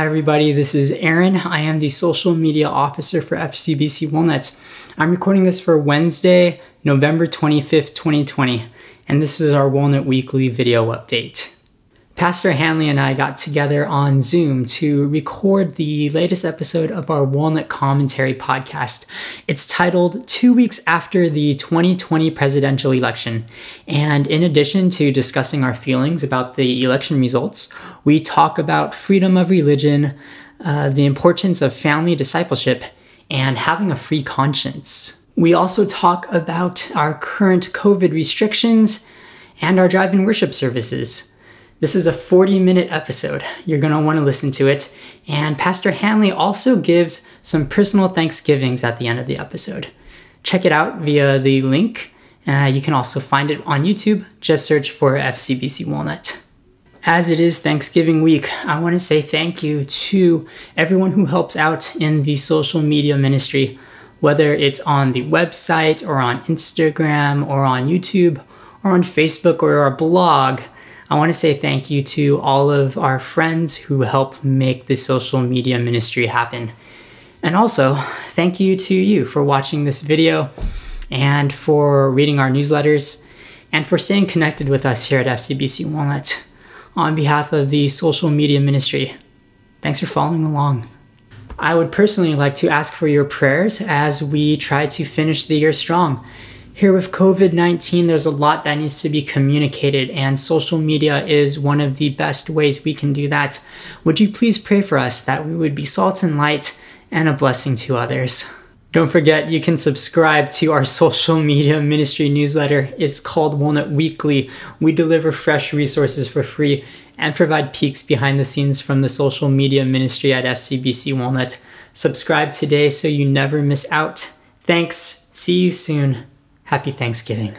Hi, everybody. This is Aaron. I am the social media officer for FCBC Walnut. I'm recording this for Wednesday, November 25th, 2020, and this is our Walnut Weekly video update. Pastor Hanley and I got together on Zoom to record the latest episode of our Walnut Commentary podcast. It's titled Two Weeks After the 2020 Presidential Election. And in addition to discussing our feelings about the election results, we talk about freedom of religion, uh, the importance of family discipleship, and having a free conscience. We also talk about our current COVID restrictions and our drive in worship services. This is a 40 minute episode. You're going to want to listen to it. And Pastor Hanley also gives some personal thanksgivings at the end of the episode. Check it out via the link. Uh, you can also find it on YouTube. Just search for FCBC Walnut. As it is Thanksgiving week, I want to say thank you to everyone who helps out in the social media ministry, whether it's on the website or on Instagram or on YouTube or on Facebook or our blog. I want to say thank you to all of our friends who help make the social media ministry happen. And also, thank you to you for watching this video and for reading our newsletters and for staying connected with us here at FCBC Walnut. On behalf of the social media ministry, thanks for following along. I would personally like to ask for your prayers as we try to finish the year strong. Here with COVID 19, there's a lot that needs to be communicated, and social media is one of the best ways we can do that. Would you please pray for us that we would be salt and light and a blessing to others? Don't forget, you can subscribe to our social media ministry newsletter. It's called Walnut Weekly. We deliver fresh resources for free and provide peeks behind the scenes from the social media ministry at FCBC Walnut. Subscribe today so you never miss out. Thanks. See you soon. Happy Thanksgiving.